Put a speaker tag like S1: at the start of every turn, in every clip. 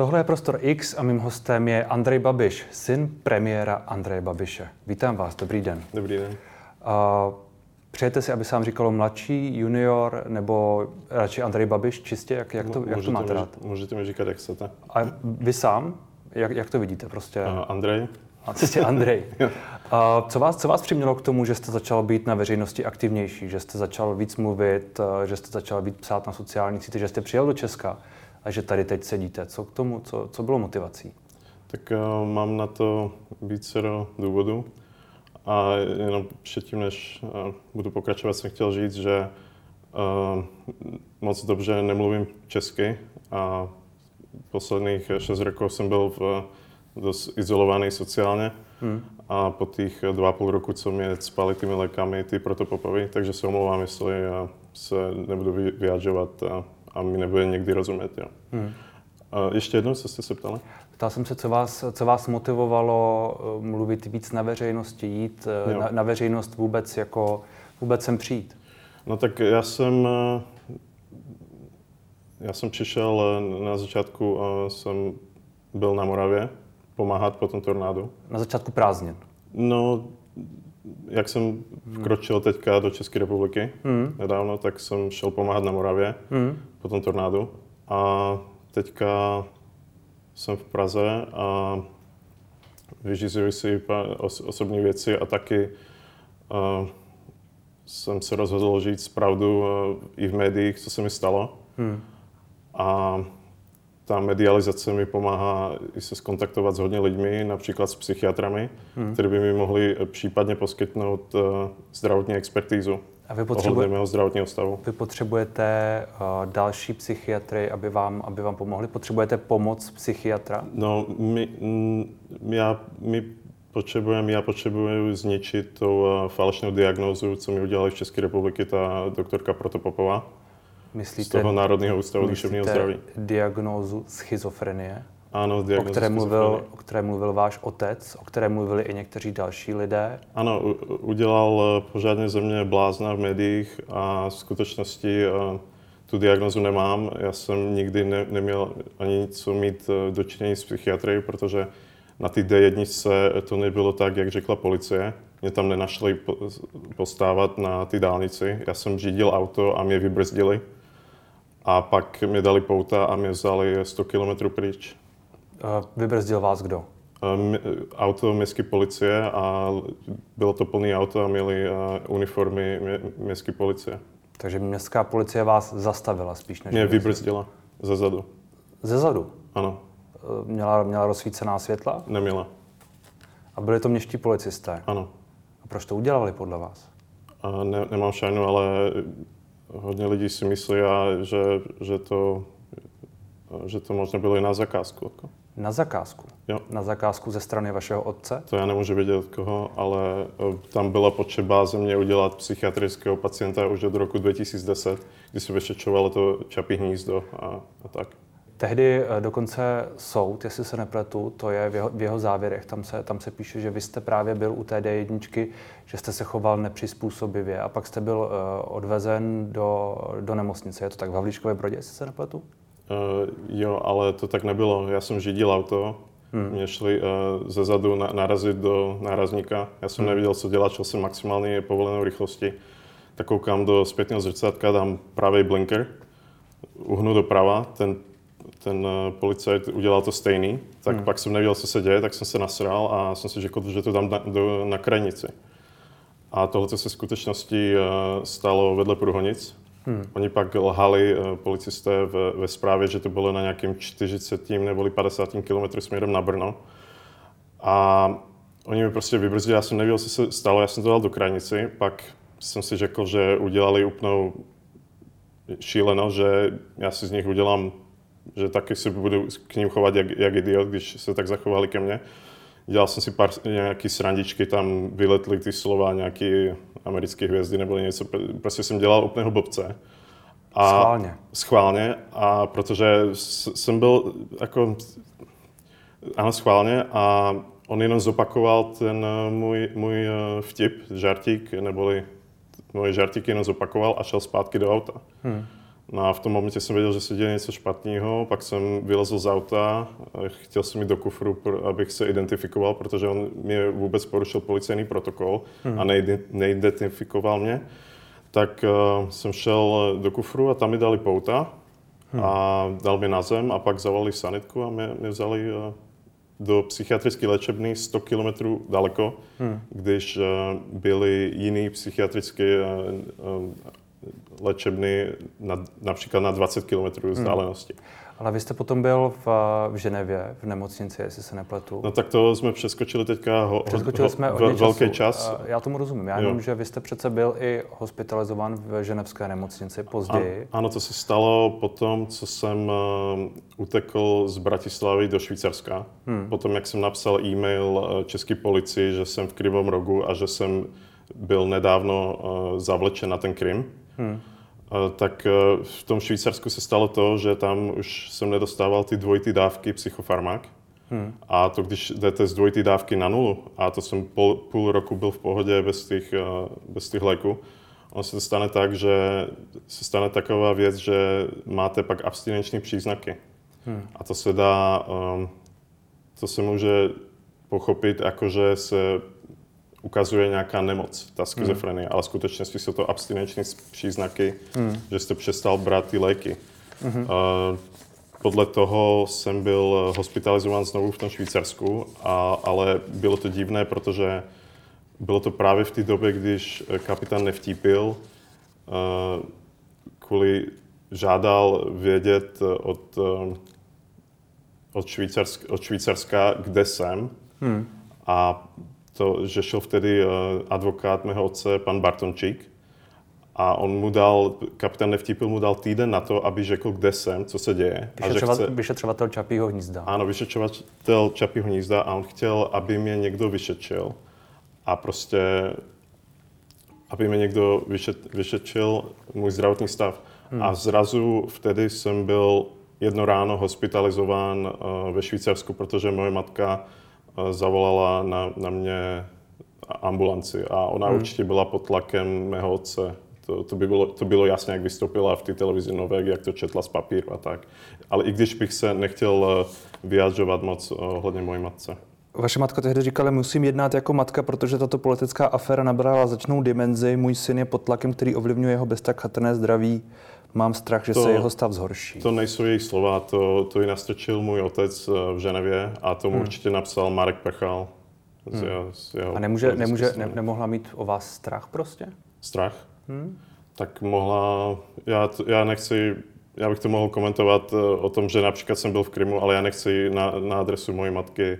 S1: Tohle je Prostor X a mým hostem je Andrej Babiš, syn premiéra Andreje Babiše. Vítám vás, dobrý den.
S2: Dobrý den.
S1: Uh, přejete si, aby se vám říkalo mladší, junior, nebo radši Andrej Babiš čistě? Jak, jak, to, jak to máte
S2: mi,
S1: rád?
S2: Můžete mi říkat, jak chcete.
S1: A vy sám? Jak, jak to vidíte? Prostě?
S2: Uh, Andrej.
S1: A prostě Andrej. uh, co, vás, co vás přimělo k tomu, že jste začal být na veřejnosti aktivnější, že jste začal víc mluvit, uh, že jste začal víc psát na sociálních sítích, že jste přijel do Česka? A že tady teď sedíte. Co k tomu, co, co bylo motivací?
S2: Tak uh, mám na to více důvodů. A jenom předtím, než uh, budu pokračovat, jsem chtěl říct, že uh, moc dobře nemluvím česky a posledních šest roků jsem byl v, dost izolovaný sociálně. Hmm. A po těch dva půl roku, co mě spali těmi lékami, ty protopopovy, takže se omlouvám, jestli se nebudu vyjadřovat a mi nebude někdy rozumět. Jo. Hmm. A ještě jednou, co jste se ptali?
S1: Ptal jsem se, co vás, co vás motivovalo eh, mluvit víc na veřejnosti, jít eh, na, na veřejnost vůbec jako vůbec sem přijít?
S2: No tak já jsem, eh, já jsem přišel na začátku, jsem byl na Moravě pomáhat po tom tornádu.
S1: Na začátku prázdnin?
S2: No, jak jsem vkročil teďka do České republiky hmm. nedávno, tak jsem šel pomáhat na Moravě hmm. po tom tornádu. A teďka jsem v Praze a vyžizuji si osobní věci a taky uh, jsem se rozhodl říct pravdu uh, i v médiích, co se mi stalo. Hmm. A ta medializace mi pomáhá i se skontaktovat s hodně lidmi, například s psychiatrami, hmm. kteří by mi mohli případně poskytnout uh, zdravotní expertízu. A vy potřebujete mého zdravotního stavu.
S1: Vy potřebujete uh, další psychiatry, aby vám, aby vám pomohli? Potřebujete pomoc psychiatra?
S2: No, my, m, já, my potřebujeme, já potřebuji zničit tu uh, falešnou diagnózu, co mi udělali v České republiky ta doktorka Protopopová. Myslíte, z toho Národního ústavu duševního zdraví.
S1: diagnózu schizofrenie?
S2: Ano,
S1: o které, mluvil, o které mluvil váš otec, o které mluvili i někteří další lidé?
S2: Ano, udělal eh, pořádně ze mě blázna v médiích a v skutečnosti eh, tu diagnozu nemám. Já jsem nikdy ne, neměl ani co mít eh, dočinění s psychiatry, protože na té D1 to nebylo tak, jak řekla policie. Mě tam nenašli postávat na ty dálnici. Já jsem řídil auto a mě vybrzdili. A pak mi dali pouta a mě vzali 100 km pryč.
S1: Vybrzdil vás kdo?
S2: Auto městské policie a bylo to plné auto a měli uniformy městské policie.
S1: Takže městská policie vás zastavila spíš než...
S2: Mě vybrzdila ze zadu.
S1: Ze zadu?
S2: Ano.
S1: E, měla, měla rozsvícená světla?
S2: Neměla.
S1: A byli to městští policisté?
S2: Ano.
S1: A proč to udělali podle vás?
S2: A ne, nemám šajnu, ale hodně lidí si myslí, že, že, to, že to možná bylo i na zakázku. Jako.
S1: Na zakázku?
S2: Jo.
S1: Na zakázku ze strany vašeho otce?
S2: To já nemůžu vědět od koho, ale e, tam byla potřeba ze mě udělat psychiatrického pacienta už od roku 2010, kdy se vyšetřovalo to čapí hnízdo a, a tak.
S1: Tehdy e, dokonce soud, jestli se nepletu, to je v jeho, v jeho závěrech, tam se, tam se píše, že vy jste právě byl u té D1, že jste se choval nepřizpůsobivě a pak jste byl uh, odvezen do, do nemocnice. Je to tak v Havlíčkové Brodě, jestli se nepletu?
S2: Uh, jo, ale to tak nebylo. Já jsem řídil auto, hmm. mě šli uh, ze zadu na, narazit do nárazníka. Já jsem hmm. neviděl, co dělat, šel jsem maximálně povolenou rychlosti. Tak koukám do zpětného zrcátka, dám pravý blinker, uhnu doprava, ten, ten uh, policajt udělal to stejný, tak hmm. pak jsem nevěděl, co se děje, tak jsem se nasral a jsem si řekl, že to dám na, do, na krajnici. A tohle se v skutečnosti uh, stalo vedle Průhonic, Hmm. Oni pak lhali uh, policisté ve, ve zprávě, že to bylo na nějakým 40 nebo 50 km směrem na Brno. A oni mi prostě vybrzdili, já jsem nevěděl, co se stalo, já jsem to dal do krajnici, pak jsem si řekl, že udělali úplnou šíleno, že já si z nich udělám, že taky si budu k ním chovat jak, jak idiot, když se tak zachovali ke mně. Dělal jsem si pár nějaký srandičky, tam vyletly ty slova, nějaký americké hvězdy nebo něco. Prostě jsem dělal úplného blbce.
S1: A schválně.
S2: Schválně, a protože jsem byl jako, ano, schválně a on jenom zopakoval ten eh, můj, můj eh, vtip, žartík, neboli moje žartíky jenom zopakoval a šel zpátky do auta. Hmm. No a v tom momentě jsem věděl, že se děje něco špatného, pak jsem vylezl z auta, chtěl jsem jít do kufru, abych se identifikoval, protože on mě vůbec porušil policejní protokol hmm. a neidentifikoval mě. Tak uh, jsem šel do kufru a tam mi dali pouta hmm. a dal mi na zem a pak zavolali sanitku a mě, mě vzali uh, do psychiatrické léčebny 100 kilometrů daleko, hmm. když uh, byly jiný psychiatrické uh, léčebny na, například na 20 km vzdálenosti. Hmm.
S1: Ale vy jste potom byl v, v Ženevě, v nemocnici, jestli se nepletu.
S2: No tak to jsme přeskočili teďka ho,
S1: Přeskočili ho, jsme ho, velký čas. Já tomu rozumím. Já vím, že vy jste přece byl i hospitalizován v ženevské nemocnici později.
S2: A, ano, to se stalo potom, co jsem uh, utekl z Bratislavy do Švýcarska. Hmm. Potom, jak jsem napsal e-mail uh, české policii, že jsem v Krivom rogu a že jsem byl nedávno uh, zavlečen na ten Krym. Hmm tak e, v tom Švýcarsku se stalo to, že tam už jsem nedostával ty dvojité dávky psychofarmak. Hmm. A to, když jdete z dvojité dávky na nulu, a to jsem půl, půl roku byl v pohodě bez těch, e, bez těch léků, ono se to stane tak, že se stane taková věc, že máte pak abstinenční příznaky. Hmm. A to se dá, e, to se může pochopit, jako že se ukazuje nějaká nemoc, ta schizofrenie, hmm. ale skutečně jsou to abstinenční příznaky, hmm. že jste přestal brát ty léky. Hmm. Uh, podle toho jsem byl hospitalizován znovu v tom Švýcarsku, a, ale bylo to divné, protože bylo to právě v té době, když kapitán nevtípil, uh, kvůli žádal vědět od, od, Švýcarsk, od Švýcarska, kde jsem. Hmm. A to, že šel vtedy eh, advokát mého otce, pan Bartončík, a on mu dal, kapitán Nevtípil mu dal týden na to, aby řekl, kde jsem, co se děje.
S1: Vyšetřova, a že chce, vyšetřovatel Čapího hnízda.
S2: Ano, vyšetřovatel Čapího hnízda a on chtěl, aby mě někdo vyšetřil. A prostě, aby mě někdo vyšet, vyšetřil můj zdravotní stav. Hmm. A zrazu vtedy jsem byl jedno ráno hospitalizován uh, ve Švýcarsku, protože moje matka zavolala na, na mě ambulanci a ona hmm. určitě byla pod tlakem mého otce. To, to, by bylo, to bylo jasně, jak vystoupila v té televizi Novek, jak to četla z papíru a tak. Ale i když bych se nechtěl eh, vyjadřovat moc eh, ohledně mojí matce.
S1: Vaše matka tehdy říkala, musím jednat jako matka, protože tato politická aféra nabrala začnou dimenzi. Můj syn je pod tlakem, který ovlivňuje jeho bez tak chatrné zdraví. Mám strach, že to, se jeho stav zhorší.
S2: To nejsou jejich slova, to, to ji nastrčil můj otec eh, v Ženevě a tomu hmm. určitě napsal Marek Pechal.
S1: Hmm. Z jeho, z jeho a nemůže, nemůže, ne, nemohla mít o vás strach prostě?
S2: Strach? Hmm. Tak mohla, já, já nechci, já bych to mohl komentovat eh, o tom, že například jsem byl v Krymu, ale já nechci na, na adresu mojí matky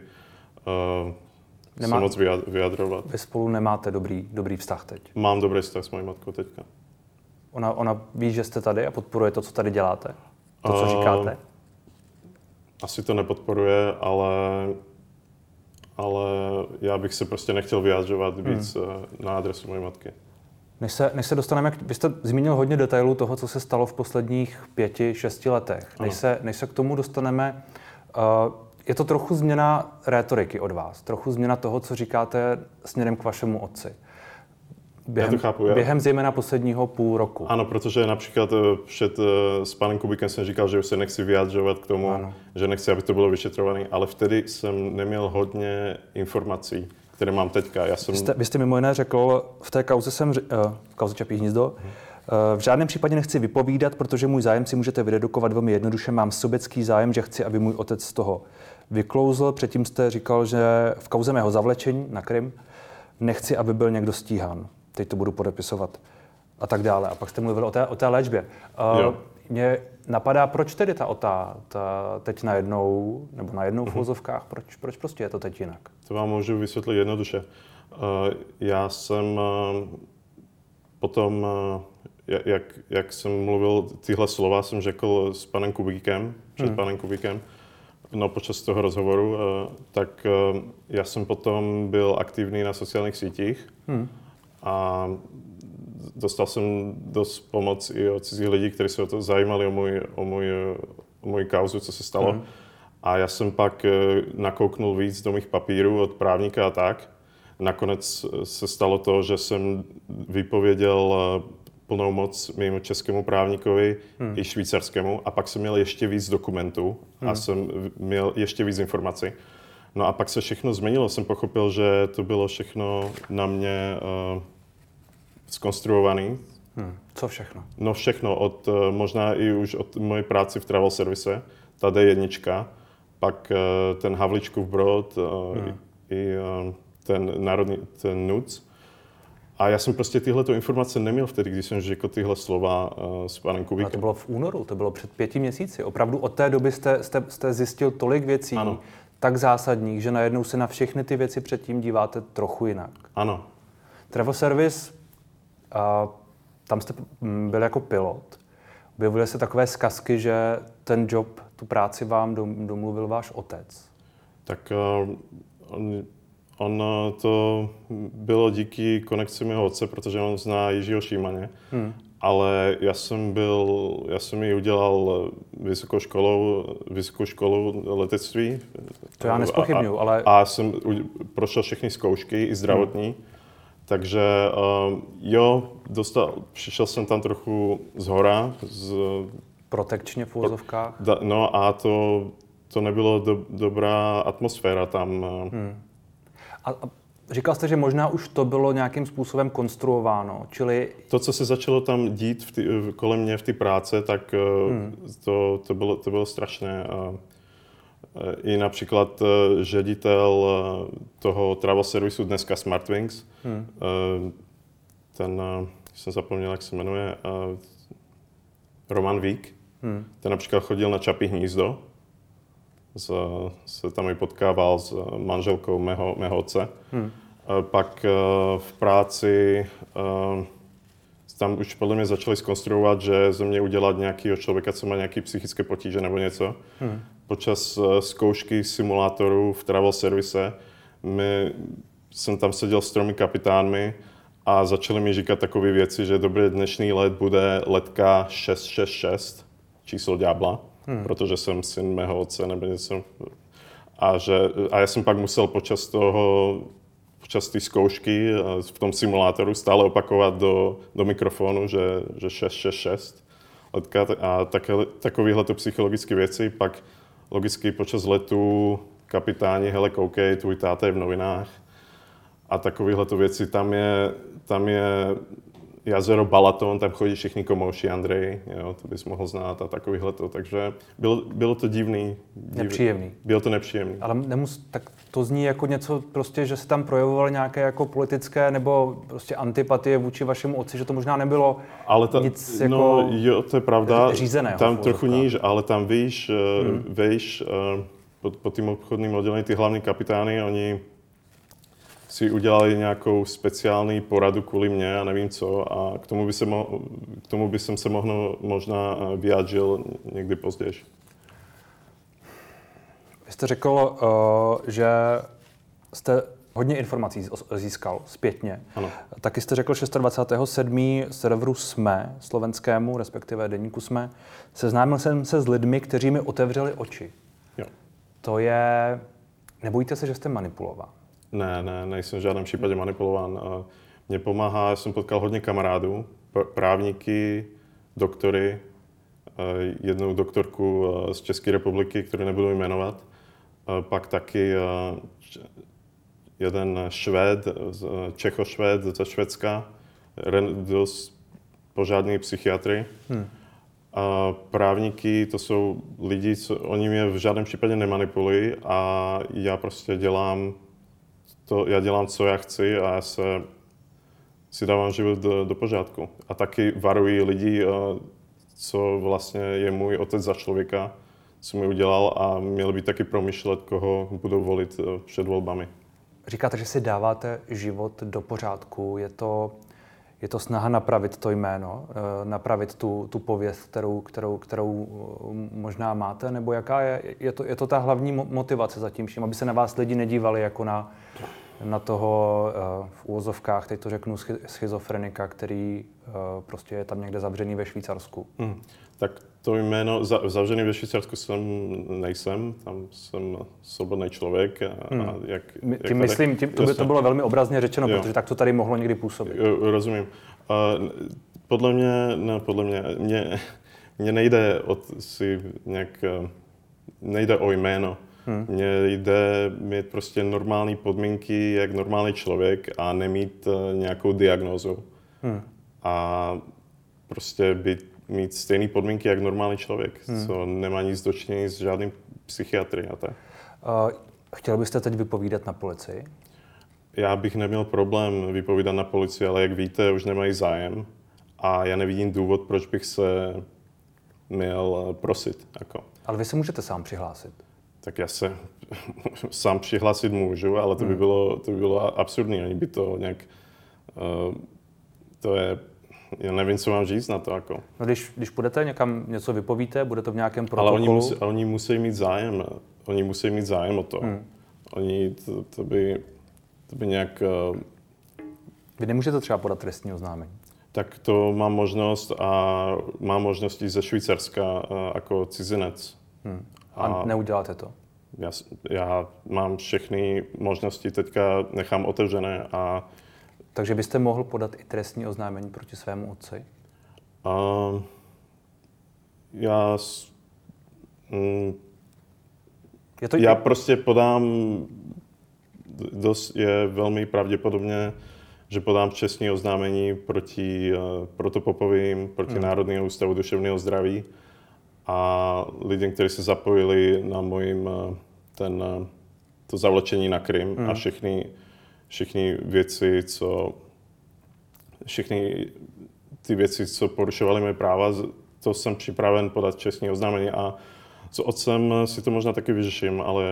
S2: uh, Nemá, se moc vyjadrovat.
S1: Vy spolu nemáte dobrý, dobrý vztah teď?
S2: Mám dobrý vztah s mojí matkou teďka.
S1: Ona, ona ví, že jste tady a podporuje to, co tady děláte? To, co říkáte?
S2: Asi to nepodporuje, ale, ale já bych se prostě nechtěl vyjadřovat hmm. víc hmm. na adresu mojí matky.
S1: Než se, než se dostaneme, vy jste zmínil hodně detailů toho, co se stalo v posledních pěti, šesti letech. Než se, než se k tomu dostaneme, uh, je to trochu změna rétoriky od vás, trochu změna toho, co říkáte směrem k vašemu otci. Během,
S2: já to chápu, já.
S1: během zejména posledního půl roku.
S2: Ano, protože například eh, před eh, s panem Kubikem jsem říkal, že už se nechci vyjadřovat k tomu, ano. že nechci, aby to bylo vyšetřované, ale vtedy jsem neměl hodně informací, které mám teďka. Já jsem...
S1: vy, jste, vy jste mimo jiné řekl, v té kauze jsem, uh, kauze Čapí hnízdo, hmm. v žádném případě nechci vypovídat, protože můj zájem si můžete vydedukovat velmi jednoduše. Mám sobecký zájem, že chci, aby můj otec z toho vyklouzl. Předtím jste říkal, že v kauze mého zavlečení na Krym nechci, aby byl někdo stíhán teď to budu podepisovat a tak dále. A pak jste mluvil o té, o té léčbě. Uh, mě napadá, proč tedy ta OTA ta teď najednou, nebo na jednou v mhm. vozovkách, proč, proč prostě je to teď jinak?
S2: To vám můžu vysvětlit jednoduše. Uh, já jsem uh, potom, uh, jak, jak jsem mluvil tyhle slova, jsem řekl s panem Kubíkem, před hmm. panem Kubíkem, no počas toho rozhovoru, uh, tak uh, já jsem potom byl aktivní na sociálních sítích. Hmm a dostal jsem dost pomoc i od cizích lidí, kteří se o to zajímali, o můj, o můj, o můj kauzu, co se stalo. Mm. A já jsem pak eh, nakouknul víc do mých papírů od právníka a tak. Nakonec se stalo to, že jsem vypověděl eh, plnou moc mimo českému právníkovi hmm. i švýcarskému a pak jsem měl ještě víc dokumentů a hmm. jsem měl ještě víc informací. No a pak se všechno změnilo. Jsem pochopil, že to bylo všechno na mě uh, skonstruované.
S1: Hmm. Co všechno?
S2: No všechno, od, uh, možná i už od mojej práci v travel service, ta D1, pak uh, ten Havličkův brod, uh, hmm. i, i uh, ten národní, ten NUC. A já jsem prostě tyhle informace neměl vtedy, když jsem řekl tyhle slova uh, s panem Kubíkem. A
S1: to bylo v únoru, to bylo před pěti měsíci. Opravdu od té doby jste, jste, jste zjistil tolik věcí, ano. Tak zásadních, že najednou se na všechny ty věci předtím díváte trochu jinak.
S2: Ano.
S1: Travel Service, uh, tam jste byl jako pilot. Objevily se takové zkazky, že ten job, tu práci vám domluvil váš otec.
S2: Tak uh, on On to bylo díky konekci mého otce, protože on zná Jiřího Šímaně. Hmm. Ale já jsem byl, já jsem ji udělal vysokou školou, vysokou školu letectví.
S1: To já nespochybnuju, ale...
S2: A jsem prošel všechny zkoušky, i zdravotní. Hmm. Takže uh, jo, dostal, přišel jsem tam trochu z hora. Z,
S1: Protekčně v úzovkách?
S2: No a to, to nebylo do, dobrá atmosféra tam. Hmm.
S1: A, a říkal jste, že možná už to bylo nějakým způsobem konstruováno, čili...
S2: To, co se začalo tam dít v tý, kolem mě v té práce, tak eh, hmm. to, to, bylo, to bylo strašné. A, eh, I například eh, ředitel toho travel servisu dneska Smartwings, hmm. ten, jsem zapomněl, jak se jmenuje, Roman Vík, hmm. ten například chodil na Čapí hnízdo s, se tam i potkával s manželkou mého, mého otce. Hmm. Pak eh, v práci eh, tam už podle mě začali skonstruovat, že ze mě udělat nějakého člověka, co má nějaké psychické potíže nebo něco. Hmm. Počas eh, zkoušky simulátorů v travel service my, jsem tam seděl s tromi kapitánmi a začali mi říkat takové věci, že dobrý dnešní let bude letka 666, číslo ďábla hmm. protože jsem syn mého otce nebo něco. A, že, a já jsem pak musel počas toho, počas té zkoušky v tom simulátoru stále opakovat do, do mikrofonu, že, že 666 letka a také, takovéhle to psychologické věci. Pak logicky počas letu kapitáni, hele, koukej, tvůj táta je v novinách. A takovéhle to věci, tam je, tam je jazero Balaton, tam chodí všichni komouši, Andrej, jo, to bys mohl znát a takovýhle to, takže bylo, bylo to divný,
S1: divný. Nepříjemný.
S2: Bylo to nepříjemný.
S1: Ale nemus, tak to zní jako něco prostě, že se tam projevovaly nějaké jako politické nebo prostě antipatie vůči vašemu otci, že to možná nebylo ale ta, nic jako
S2: no, jo, to je pravda,
S1: řízeného.
S2: Tam trochu níž, ale tam víš, eh, hmm. víš, eh, pod, pod tím obchodním oddělením ty hlavní kapitány, oni si udělali nějakou speciální poradu kvůli mě a nevím co a k tomu by, se mo- k tomu by jsem se mohl, možná eh, vyjádřil někdy později.
S1: Vy jste řekl, uh, že jste hodně informací získal zpětně.
S2: Ano.
S1: Taky jste řekl 26.7. serveru SME, slovenskému, respektive deníku SME, seznámil jsem se s lidmi, kteří mi otevřeli oči.
S2: Jo.
S1: To je... Nebojíte se, že jste manipulován?
S2: Ne, ne, nejsem v žádném případě manipulován. Mně pomáhá, já jsem potkal hodně kamarádů, právníky, doktory, jednu doktorku z České republiky, kterou nebudu jmenovat, pak taky jeden Švéd, Čechošvéd ze Švédska, dost pořádný psychiatry. Hmm. A právníky, to jsou lidi, co, oni mě v žádném případě nemanipulují a já prostě dělám to já dělám, co já chci a já se si dávám život do, do pořádku. A taky varuji lidi, eh, co vlastně je můj otec za člověka, co mi udělal a měl by taky promýšlet, koho budou volit eh, před volbami.
S1: Říkáte, že si dáváte život do pořádku. Je to, je to snaha napravit to jméno, eh, napravit tu, tu pověst, kterou, kterou, kterou možná máte, nebo jaká je, je to, je to ta hlavní motivace za tím vším, aby se na vás lidi nedívali jako na na toho eh, v úvozovkách, teď to řeknu, schizofrenika, který eh, prostě je tam někde zavřený ve Švýcarsku. Hmm.
S2: Tak to jméno, zavřený ve Švýcarsku jsem nejsem, tam jsem svobodný člověk. A, hmm. a jak,
S1: tím jak myslím, tím, to by to bylo velmi obrazně řečeno, jo. protože tak to tady mohlo někdy působit.
S2: Rozumím. Uh, podle mě, ne, podle mě, mě, mě nejde o si nějak, eh, nejde o jméno. Hmm. Mně jde mít prostě normální podmínky, jak normální člověk a nemít uh, nějakou diagnózu. Hmm. A prostě být, mít stejné podmínky, jak normální člověk, hmm. co nemá nic dočinění s žádným psychiatry a tak. Uh,
S1: chtěl byste teď vypovídat na policii?
S2: Já bych neměl problém vypovídat na policii, ale jak víte, už nemají zájem a já nevidím důvod, proč bych se měl eh, prosit. Jako.
S1: Ale vy se můžete sám přihlásit.
S2: Tak já se sám přihlásit můžu, ale to by hmm. bylo, to by bylo absurdní. Oni by to nějak... Uh, to je já nevím, co mám říct na to. Jako.
S1: No když, když půjdete někam, něco vypovíte, bude to v nějakém protokolu?
S2: Ale oni musí, oni musí mít zájem. Oni musí mít zájem o to. Hmm. Oni, to, to, by, to by nějak... Uh,
S1: Vy nemůžete třeba podat trestní oznámení?
S2: Tak to mám možnost a mám možnosti ze Švýcarska uh, jako cizinec.
S1: Hmm. A, a neuděláte to?
S2: Já, já mám všechny možnosti, teďka nechám otevřené a
S1: takže byste mohl podat i trestní oznámení proti svému otci? Uh,
S2: já, mm, je to já prostě podám, dost je velmi pravděpodobně, že podám čestní oznámení proti uh, protopopovým, proti hmm. Národního ústavu duševného zdraví a lidem, kteří se zapojili na mojím uh, ten, uh, to zavlečení na Krym hmm. a všechny všechny věci, co všechny ty věci, co porušovaly moje práva, to jsem připraven podat čestní oznámení a s otcem si to možná taky vyřeším, ale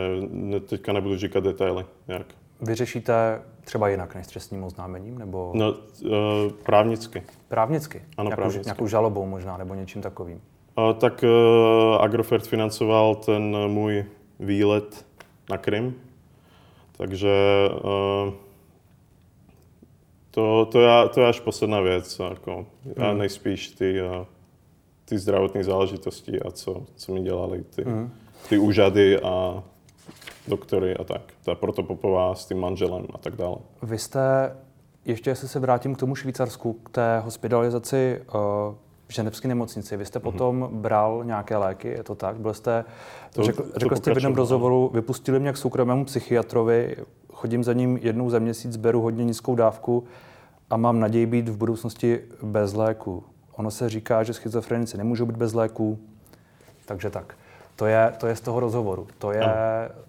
S2: teďka nebudu říkat detaily. Jak.
S1: Vyřešíte třeba jinak než trestním oznámením? Nebo...
S2: No, uh, právnicky.
S1: Právnicky?
S2: Ano,
S1: nějakou,
S2: právnicky.
S1: Nějakou žalobou možná, nebo něčím takovým?
S2: Tak uh, Agrofert financoval ten můj výlet na Krym, takže uh, to, to, já, to je až posledná věc. Jako. Já hmm. nejspíš ty, uh, ty zdravotní záležitosti a co, co mi dělali ty, hmm. ty úřady a doktory a tak. Ta protopopová s tím manželem a tak dále.
S1: Vy jste, ještě jestli se vrátím k tomu Švýcarsku, k té hospitalizaci v ženevské nemocnici. Vy jste mhm. potom mm-hmm. bral nějaké léky, je to tak? Byl jste, to, řekl, to řekl jste v jednom rozhovoru, vypustili mě k soukromému psychiatrovi, chodím za ním jednou za měsíc, beru hodně nízkou dávku a mám naději být v budoucnosti bez léku. Ono se říká, že schizofrenici nemůžou být bez léků, takže tak. To je, to je z toho rozhovoru. To, je,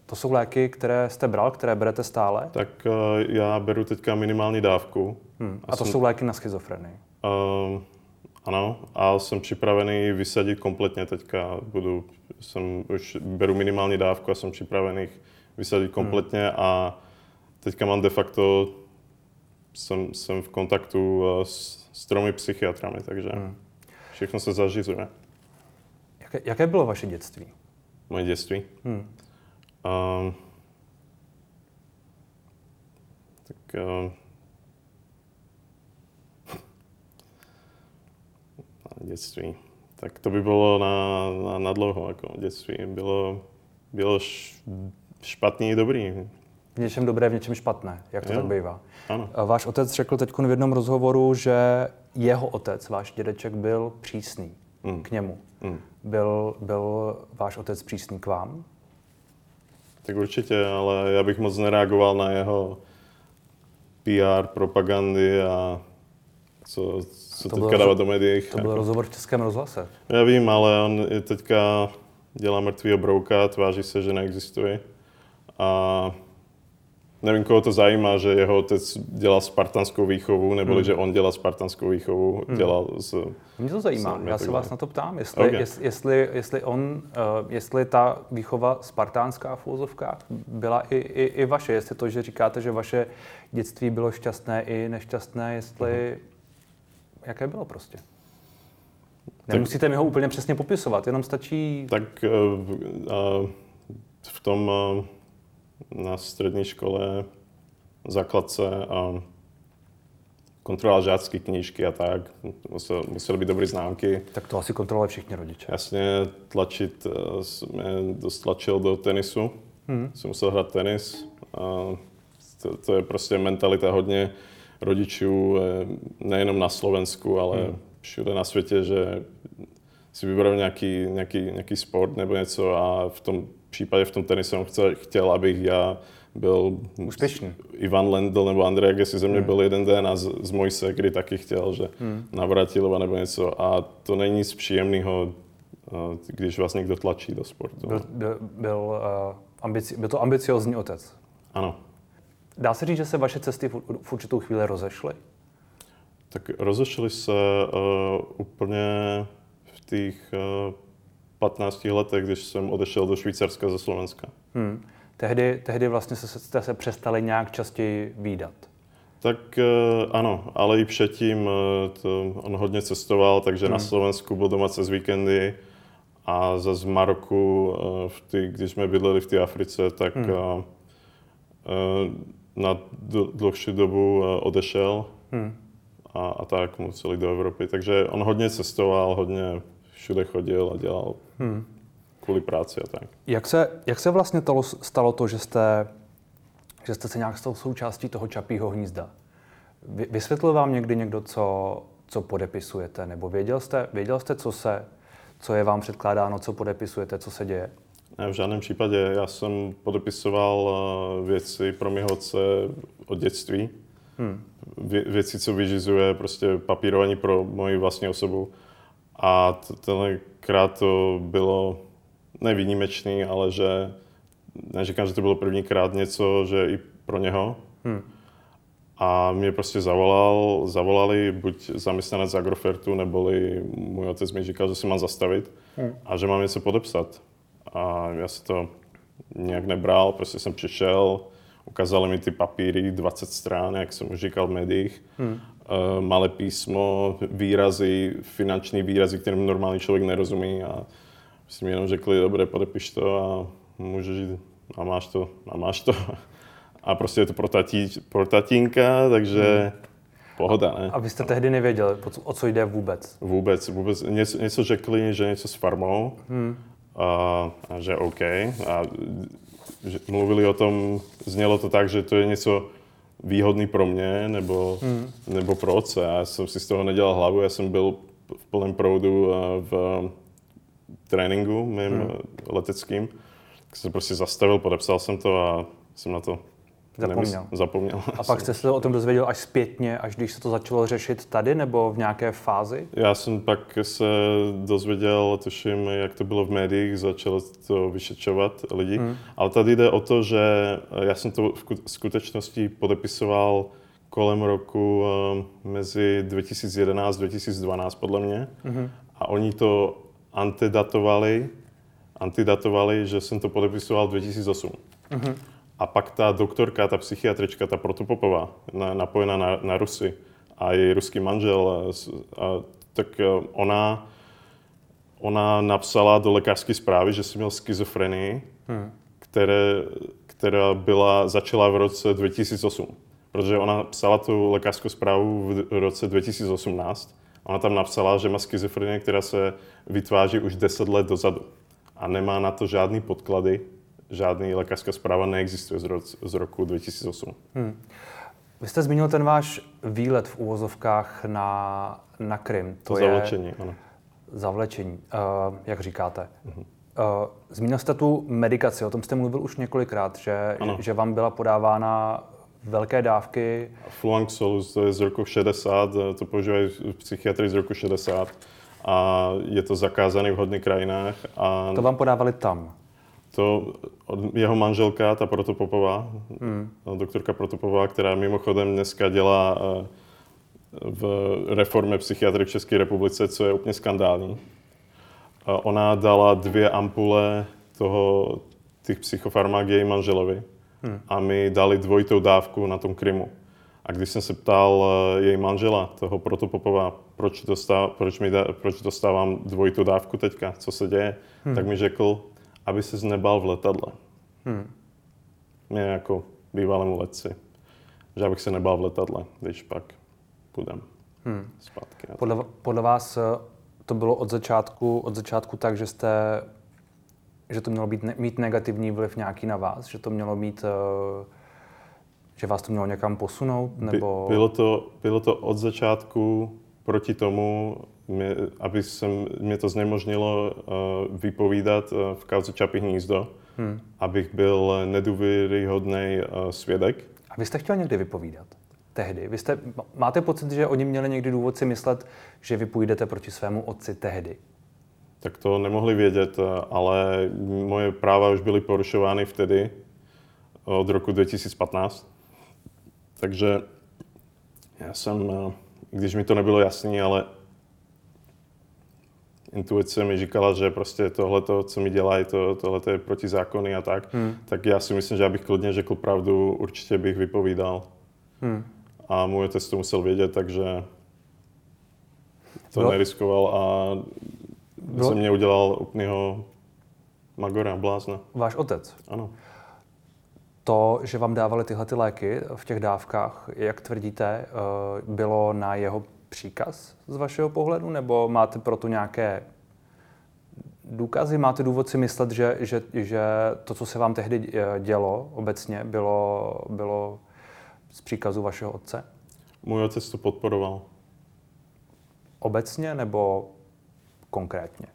S1: to jsou léky, které jste bral, které berete stále?
S2: Tak uh, já beru teďka minimální dávku.
S1: Hmm. A to jsem, jsou léky na schizofrenii? Uh,
S2: ano, a jsem připravený vysadit kompletně teďka. Budu, jsem, už beru minimální dávku a jsem připravený vysadit kompletně hmm. a teďka mám de facto jsem, jsem v kontaktu eh, s, s tromi psychiatrami, takže hmm. všechno se zažizuje.
S1: Jaké, jaké bylo vaše dětství?
S2: Moje dětství? Hmm. Um, tak um, dětství. Tak to by bylo na, na, na dlouho, jako dětství. Bylo, bylo špatný i dobrý.
S1: V něčem dobré, v něčem špatné, jak to jo. tak bývá.
S2: Ano.
S1: Váš otec řekl teď v jednom rozhovoru, že jeho otec, váš dědeček, byl přísný mm. k němu. Mm. Byl, byl váš otec přísný k vám?
S2: Tak určitě, ale já bych moc nereagoval na jeho PR, propagandy a co, co to teďka dává do médií.
S1: To byl jako. rozhovor v Českém rozhlase.
S2: Já vím, ale on teďka dělá mrtvý brouka, tváří se, že neexistuje. A nevím, koho to zajímá, že jeho otec dělal spartanskou výchovu, nebo hmm. že on dělal spartanskou výchovu, hmm. dělal s...
S1: Mě to zajímá, já se vás na to ptám, jestli, okay. jestli, jestli, on, uh, jestli ta výchova spartánská v byla i, i, i vaše, jestli to, že říkáte, že vaše dětství bylo šťastné i nešťastné, jestli... Hmm. Jaké bylo prostě? Nemusíte tak, mi ho úplně přesně popisovat, jenom stačí...
S2: Tak uh, v tom... Uh, na střední škole, základce a kontroloval žácké knížky a tak. Musel, museli být dobré známky.
S1: Tak to asi kontrolovali všichni rodiče.
S2: Jasně, tlačit, mě dost tlačil do tenisu. Hmm. Jsem musel hrát tenis. A to, to je prostě mentalita hodně rodičů, eh, nejenom na Slovensku, ale hmm. všude na světě, že si vyberou nějaký, nějaký, nějaký sport nebo něco a v tom případě v tom tenisu jsem chtěl, chtěl abych já byl
S1: úspěšný.
S2: Ivan Lendl nebo Andrej Agassi ze mě hmm. byl jeden den a z, z Mojse, kdy taky chtěl, že hmm. Navratilova nebo něco a to není nic příjemného, eh, když vás někdo tlačí do sportu.
S1: Byl, byl, byl, uh, ambici, byl to ambiciozní otec.
S2: Ano.
S1: Dá se říct, že se vaše cesty v, v určitou chvíli rozešly?
S2: Tak rozešly se uh, úplně v těch uh, 15 letech, když jsem odešel do Švýcarska ze Slovenska. Hmm.
S1: Tehdy, tehdy vlastně jste se přestali nějak častěji výdat.
S2: Tak uh, ano, ale i předtím to, on hodně cestoval, takže hmm. na Slovensku byl doma cez víkendy a za z Maroku, v tý, když jsme bydleli v té Africe, tak hmm. Na dlouhší dobu odešel hmm. a, a tak mu celý do Evropy. Takže on hodně cestoval, hodně všude chodil a dělal hmm. kvůli práci a tak.
S1: Jak se, jak se vlastně to, stalo to, že jste, že jste se nějak stal součástí toho čapího hnízda? Vysvětlil vám někdy někdo, co, co podepisujete? Nebo věděl jste, věděl jste co, se, co je vám předkládáno, co podepisujete, co se děje?
S2: Ne, v žádném případě. Já jsem podepisoval eh, věci pro mého otce od dětství. Hmm. Vě, věci, co vyžizuje prostě papírování pro moji vlastní osobu. A tenkrát to bylo nevýjimečný, ale že neříkám, že to bylo prvníkrát něco, že i pro něho. Hmm. A mě prostě zavolal, zavolali buď zaměstnanec Agrofertu, neboli můj otec mi říkal, že si mám zastavit hmm. a že mám něco podepsat. A já si to nějak nebral, prostě jsem přišel, ukázali mi ty papíry, 20 strán, jak jsem už říkal v médiích, hmm. uh, malé písmo, výrazy, finanční výrazy, kterým normální člověk nerozumí a si mi jenom řekli, dobré, podepiš to a můžeš jít a máš to, a máš to. A prostě je to pro, tatí, pro tatínka, takže hmm. pohoda, ne?
S1: A vy jste tehdy nevěděl, o co jde vůbec?
S2: Vůbec, vůbec. Něco, něco řekli, že něco s farmou. Hmm a, a že OK. A že mluvili o tom, znělo to tak, že to je něco výhodný pro mě nebo, hmm. nebo pro otce. Já jsem si z toho nedělal hlavu, já jsem byl v plném proudu v tréninku mým hmm. leteckým. Tak jsem prostě zastavil, podepsal jsem to a jsem na to
S1: Zapomněl.
S2: Zapomněl.
S1: A pak jste se o tom dozvěděl až zpětně, až když se to začalo řešit tady nebo v nějaké fázi?
S2: Já jsem pak se dozvěděl, tuším, jak to bylo v médiích, začalo to vyšetřovat lidi. Hmm. Ale tady jde o to, že já jsem to v skutečnosti podepisoval kolem roku eh, mezi 2011 a 2012 podle mě. Hmm. A oni to antidatovali, antidatovali, že jsem to podepisoval 2008. Hmm. A pak ta doktorka, ta psychiatrička, ta Protopopová, na, napojená na, na Rusy a její ruský manžel, a, tak e, ona, ona napsala do lékařské zprávy, že jsem měl schizofrenii, hmm. které, která byla, začala v roce 2008. Protože ona psala tu lékařskou zprávu v roce 2018. Ona tam napsala, že má schizofrenii, která se vytváří už 10 let dozadu. A nemá na to žádný podklady, žádný lékařská zpráva neexistuje z, ro- z roku 2008. Hmm.
S1: Vy jste zmínil ten váš výlet v úvozovkách na, na Krym.
S2: To, to je zavlečení, ano.
S1: Zavlečení, uh, jak říkáte. Uh-huh. Uh, zmínil jste tu medikaci, o tom jste mluvil už několikrát, že, že vám byla podávána velké dávky.
S2: Fluanxolus, to je z roku 60, to používají psychiatry z roku 60 a je to zakázané v hodně krajinách. A...
S1: To vám podávali tam?
S2: To jeho manželka, ta Protopopová, hmm. doktorka Protopová, která mimochodem dneska dělá eh, v reformě psychiatry v České republice, co je úplně skandální. Ona dala dvě ampule toho, těch psychofarmák její manželovi hmm. a mi dali dvojitou dávku na tom Krymu. A když jsem se ptal eh, její manžela, toho Protopopova, proč, dostáv, proč, mi da, proč dostávám dvojitou dávku teďka, co se děje, hmm. tak mi řekl, aby se nebal v letadle. Hmm. Mě jako bývalému letci. Že abych se nebal v letadle, když pak půjdem hmm. zpátky.
S1: Podle, podle vás eh, to bylo od začátku, od začátku tak, že jste že to mělo být, mít negativní vliv nějaký na vás, že to mělo mít, eh, že vás to mělo někam posunout, nebo...
S2: By, bylo, to, bylo to od začátku proti tomu, mě, aby jsem, mě to znemožnilo uh, vypovídat uh, v kauze Čapy hnízdo, hmm. abych byl nedůvěryhodný uh, svědek.
S1: A vy jste chtěl někdy vypovídat? Tehdy. Vy jste, máte pocit, že oni měli někdy důvod si myslet, že vy půjdete proti svému otci tehdy?
S2: Tak to nemohli vědět, ale moje práva už byly porušovány vtedy, od roku 2015. Takže já jsem, když mi to nebylo jasné, ale intuice mi říkala, že prostě tohle, co mi dělají, to, tohle je proti zákony a tak, hmm. tak já si myslím, že abych klidně řekl pravdu, určitě bych vypovídal. Hmm. A můj otec to musel vědět, takže to no. neriskoval a no. ze mě udělal úplného magora, blázna.
S1: Váš otec?
S2: Ano.
S1: To, že vám dávali tyhle ty léky v těch dávkách, jak tvrdíte, eh, bylo na jeho příkaz z vašeho pohledu, nebo máte proto nějaké důkazy? Máte důvod si myslet, že, že, že to, co se vám tehdy eh, dělo obecně, bylo, bylo z příkazu vašeho otce?
S2: Můj otec to podporoval.
S1: Obecně nebo konkrétně?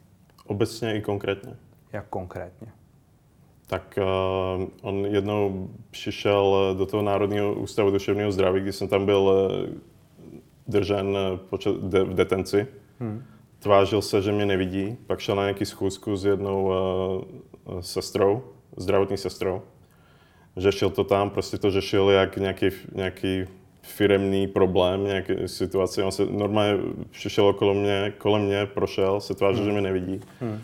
S2: Obecně i konkrétně.
S1: Jak konkrétně?
S2: Tak uh, on jednou přišel do toho Národního ústavu duševního zdraví, kdy jsem tam byl uh, držen počet, de, v detenci. Hmm. Tvářil se, že mě nevidí, pak šel na nějaký schůzku s jednou uh, sestrou, zdravotní sestrou. Řešil to tam, prostě to řešil jak nějaký, nějaký firemný problém, nějaký situace. On se normálně přišel okolo mě, kolem mě, prošel, se tvářil, hmm. že mě nevidí. Hmm.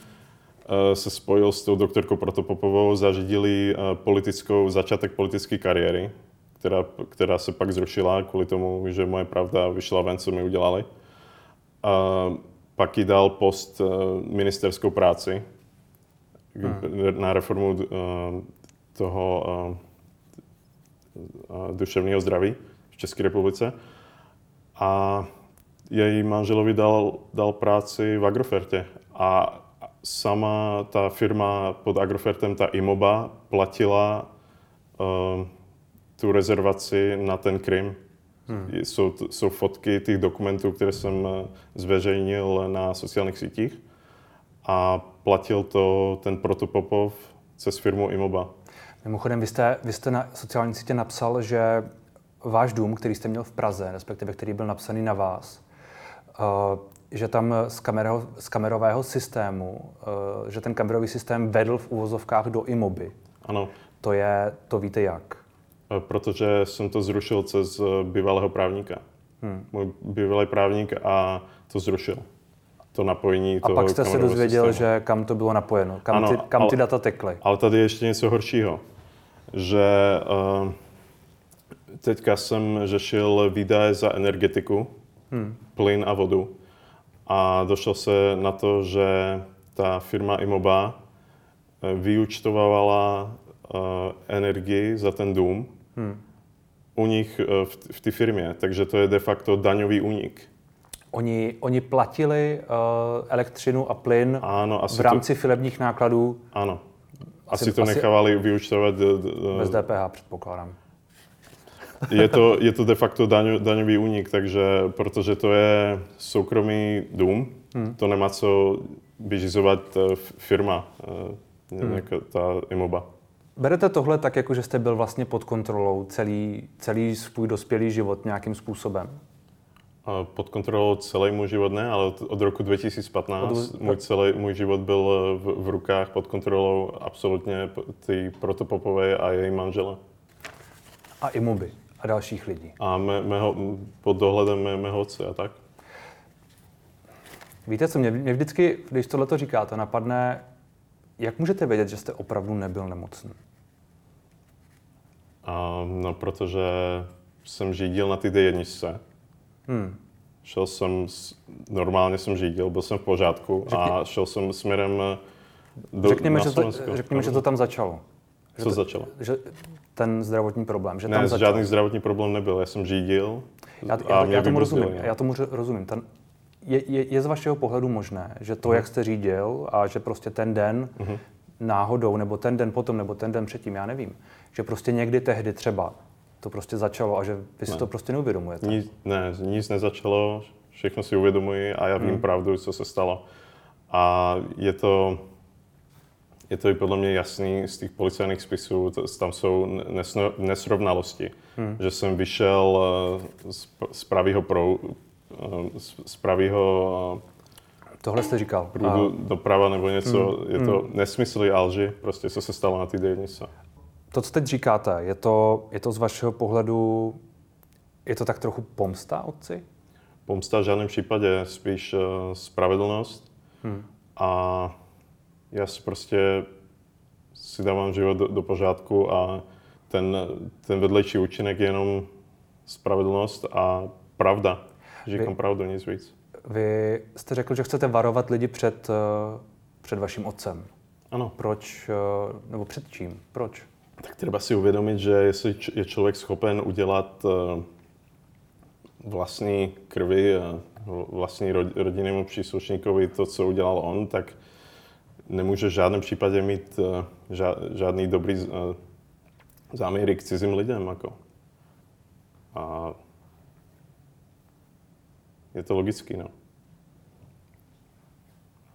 S2: Se spojil s tou doktorkou Protopopovou, zařídili politickou, začátek politické kariéry, která, která se pak zrušila kvůli tomu, že moje pravda vyšla ven, co mi udělali. A pak jí dal post ministerskou práci hmm. na reformu toho duševního zdraví. České republice. A její manželovi dal, dal práci v Agrofertě. A sama ta firma pod Agrofertem, ta Imoba, platila uh, tu rezervaci na ten Krym. Hmm. Jsou, jsou fotky těch dokumentů, které jsem eh, zveřejnil na sociálních sítích a platil to ten Protopopov přes firmu Imoba.
S1: Mimochodem, vy jste, vy jste na sociální sítě napsal, že váš dům, který jste měl v Praze, respektive který byl napsaný na vás, uh, že tam z, kamero, z kamerového systému, uh, že ten kamerový systém vedl v uvozovkách do imoby.
S2: Ano.
S1: To je, to víte jak?
S2: Eh, protože jsem to zrušil přes bývalého právníka. Hmm. Můj bývalý právník a to zrušil. To napojení
S1: A pak jste se dozvěděl, systému. že kam to bylo napojeno, kam, ano, ty, kam ale, ty data tekly.
S2: Ale tady je ještě něco horšího, že uh, teďka jsem řešil výdaje za energetiku, hmm. plyn a vodu. A došel se na to, že ta firma Imoba eh, vyučtovala uh, energii za ten dům hmm. u nich uh, v, v té firmě. Takže to je de facto daňový únik.
S1: Oni, oni platili uh, elektřinu a plyn
S2: ano, asi
S1: v rámci to... filebních nákladů?
S2: Ano. Asi, asi to nechávali vyučtovat.
S1: Bez DPH, předpokládám
S2: je to, je to de facto daň, daňový únik, takže protože to je soukromý dům, hmm. to nemá co vyžizovat eh, firma, eh, hmm. ta imoba.
S1: Berete tohle tak, jako že jste byl vlastně pod kontrolou celý, celý svůj dospělý život nějakým způsobem?
S2: Pod kontrolou celý můj život ne, ale od, od roku 2015 od... můj, celý, můj život byl eh, v, v rukách pod kontrolou absolutně ty protopopové a její manžele.
S1: A imoby a dalších lidí.
S2: A mé, mého, pod dohledem mé, mého otce a tak.
S1: Víte co, mě, mě vždycky, když tohle říkáte, napadne, jak můžete vědět, že jste opravdu nebyl nemocný?
S2: A, no, protože jsem řídil na ty D1. Hmm. Šel jsem, normálně jsem řídil, byl jsem v pořádku Řekni... a šel jsem směrem do,
S1: řekněme, že to, řekněme, že to tam začalo.
S2: Co to, začalo?
S1: Že ten zdravotní problém. Že
S2: ne,
S1: tam
S2: začal. žádný zdravotní problém nebyl. Já jsem řídil
S1: já, já, a mě já tomu rozumím. Já tomu rozumím. Ten, je, je, je z vašeho pohledu možné, že to, uh-huh. jak jste řídil a že prostě ten den uh-huh. náhodou, nebo ten den potom, nebo ten den předtím, já nevím, že prostě někdy tehdy třeba to prostě začalo a že vy si ne. to prostě neuvědomujete.
S2: Nic, ne, nic nezačalo, všechno si uvědomuji a já vím hmm. pravdu, co se stalo. A je to, je to i podle mě jasný z těch policajných spisů, to, tam jsou nesno, nesrovnalosti. Hmm. Že jsem vyšel eh, z, z pravého pro, eh, z, z pravého
S1: Tohle jste říkal.
S2: Průdu a... doprava nebo něco, hmm. je to hmm. nesmysly a lži, prostě co se stalo na té dejnice.
S1: To, co teď říkáte, je to, je to z vašeho pohledu, je to tak trochu pomsta otci?
S2: Pomsta v žádném případě, spíš uh, spravedlnost. Hmm. A já si prostě si dávám život do, do pořádku a ten, ten vedlejší účinek je jenom spravedlnost a pravda. Říkám Vy... pravdu, nic víc.
S1: Vy jste řekl, že chcete varovat lidi před, eh, před vaším otcem.
S2: Ano.
S1: Proč, eh, nebo před čím? Proč?
S2: Tak třeba si uvědomit, že jestli je člověk schopen udělat eh, vlastní krvi, vlastní rodinnému příslušníkovi to, co udělal on, tak nemůže v žádném případě mít žádný dobrý záměry k cizím lidem. Jako. A je to logický, no.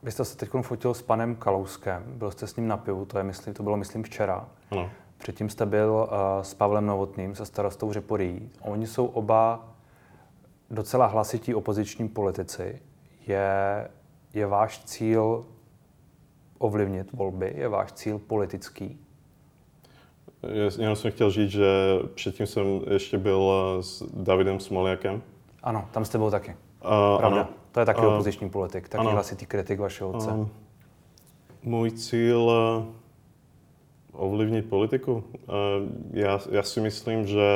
S1: Vy jste se teď fotil s panem Kalouskem, byl jste s ním na pivu, to, je, myslím, to bylo, myslím, včera.
S2: Ano.
S1: Předtím jste byl uh, s Pavlem Novotným, se starostou Řeporí. Oni jsou oba docela hlasití opoziční politici. Je, je váš cíl ovlivnit volby? Je váš cíl politický?
S2: Jenom jsem chtěl říct, že předtím jsem ještě byl s Davidem Smoljakem.
S1: Ano, tam jste byl taky. Uh, Pravda. Ano. To je taky uh, opoziční politik, taky ano. hlasitý kritik vašeho otce. Uh,
S2: můj cíl uh, ovlivnit politiku? Uh, já, já si myslím, že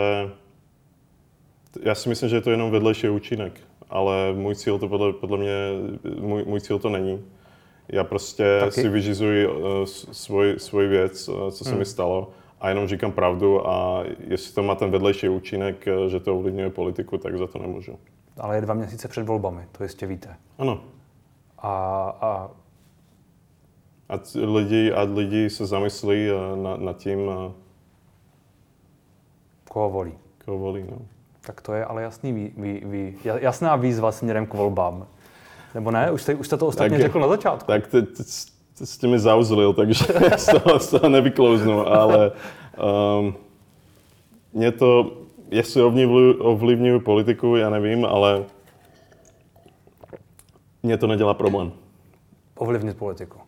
S2: já si myslím, že je to jenom vedlejší účinek, ale můj cíl to podle, podle mě, můj, můj cíl to není. Já prostě taky. si vyžizuji uh, svůj, svůj věc, uh, co se hmm. mi stalo a jenom říkám pravdu a jestli to má ten vedlejší účinek, že to ovlivňuje politiku, tak za to nemůžu
S1: ale je dva měsíce před volbami, to jistě víte.
S2: Ano.
S1: A, a
S2: a lidi, a lidi se zamyslí eh, na, nad tím, eh,
S1: koho volí.
S2: Koho volí, no.
S1: Tak to je ale jasný, vý, vý, vý, jasná výzva směrem k volbám. Nebo ne? Už jste, už jste to ostatně tak, řekl na začátku.
S2: Tak ty, ty, ty jste mi zauzlil, takže z toho, z toho nevyklouznu, ale um, mě to, jestli ovlivňuju politiku, já nevím, ale mě to nedělá problém.
S1: Ovlivnit politiku?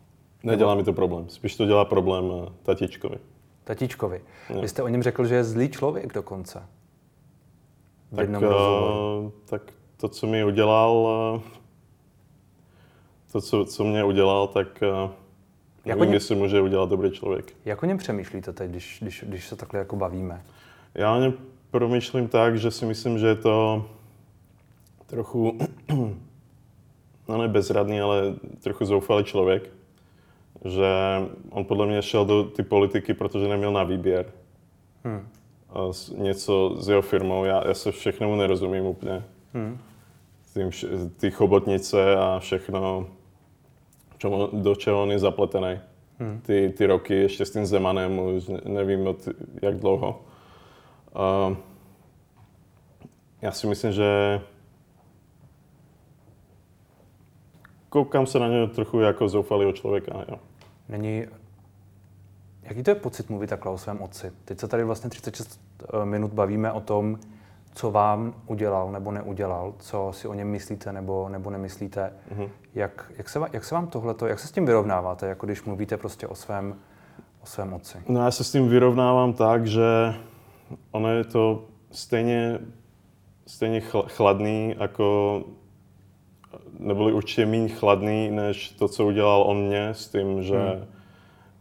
S2: Nedělá mi to problém. Spíš to dělá problém eh, tatičkovi.
S1: Tatičkovi. Vy jste o něm řekl, že je zlý člověk dokonce.
S2: V tak, uh, tak to, co mi udělal, uh, to, co, co mě udělal, tak uh, jak nevím, něm, jestli může udělat dobrý člověk.
S1: Jak o něm přemýšlíte teď, když, když, když se takhle jako bavíme?
S2: Já o něm promýšlím tak, že si myslím, že je to trochu, no ne bezradný, ale trochu zoufalý člověk. Že on podle mě šel do ty politiky, protože neměl na výběr. Hmm. Něco s jeho firmou, já, já se všechno nerozumím úplně. Hmm. Tím, ty chobotnice a všechno, čemu, do čeho on je zapletený. Hmm. Ty, ty roky ještě s tím Zemanem, už nevím od jak dlouho. Uh, já si myslím, že koukám se na něj trochu jako zoufalého člověka. Jo.
S1: Není... Jaký to je pocit mluvit takhle o svém otci? Teď se tady vlastně 36 eh, minut bavíme o tom, co vám udělal nebo neudělal, co si o něm myslíte nebo, nebo nemyslíte. Mm-hmm. Jak, jak, se, jak se vám tohleto, jak se s tím vyrovnáváte, jako když mluvíte prostě o svém, o svém otci?
S2: No já se s tím vyrovnávám tak, že ono je to stejně, stejně chladný, jako neboli určitě méně chladný, než to, co udělal on mě s tím, že, hmm.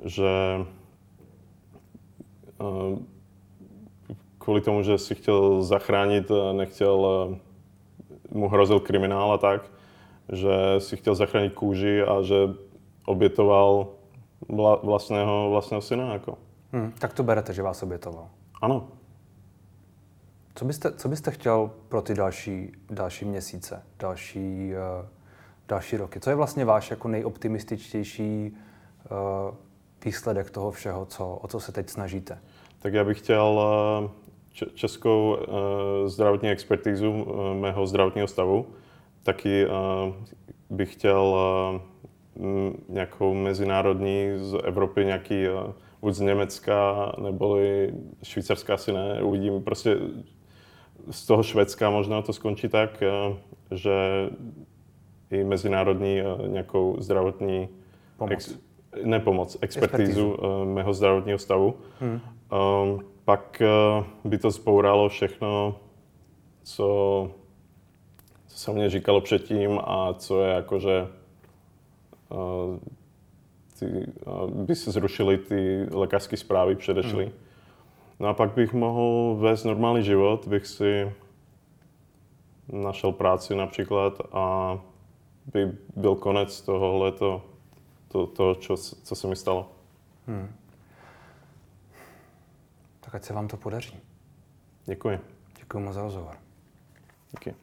S2: že uh, kvůli tomu, že si chtěl zachránit, nechtěl, uh, mu hrozil kriminál a tak, že si chtěl zachránit kůži a že obětoval vla, vlastného, vlastného syna. Jako.
S1: Hmm, tak to berete, že vás obětoval?
S2: Ano.
S1: Co byste, co byste chtěl pro ty další, další měsíce, další, uh, další roky? Co je vlastně váš jako nejoptimističtější uh, výsledek toho všeho, co, o co se teď snažíte?
S2: Tak já bych chtěl českou uh, zdravotní expertizu uh, mého zdravotního stavu, taky uh, bych chtěl nějakou mezinárodní z Evropy, nějaký buď z Německa, nebo Švýcarska asi ne, uvidím. Prostě z toho Švédska možná to skončí tak, že i mezinárodní nějakou zdravotní
S1: pomoc. Ex,
S2: ne pomoc, expertízu, uh, mého zdravotního stavu. Hmm. Um, pak uh, by to zbouralo všechno, co co se mě říkalo předtím a co je jakože uh, ty, uh, by se zrušily ty lékařské zprávy předešly. Hmm. No a pak bych mohl vést normální život, bych si našel práci například a by byl konec tohohle, to, to, to čo, co se mi stalo. Hmm.
S1: Tak ať se vám to podaří.
S2: Děkuji.
S1: Děkuji moc za rozhovor.
S2: Díky.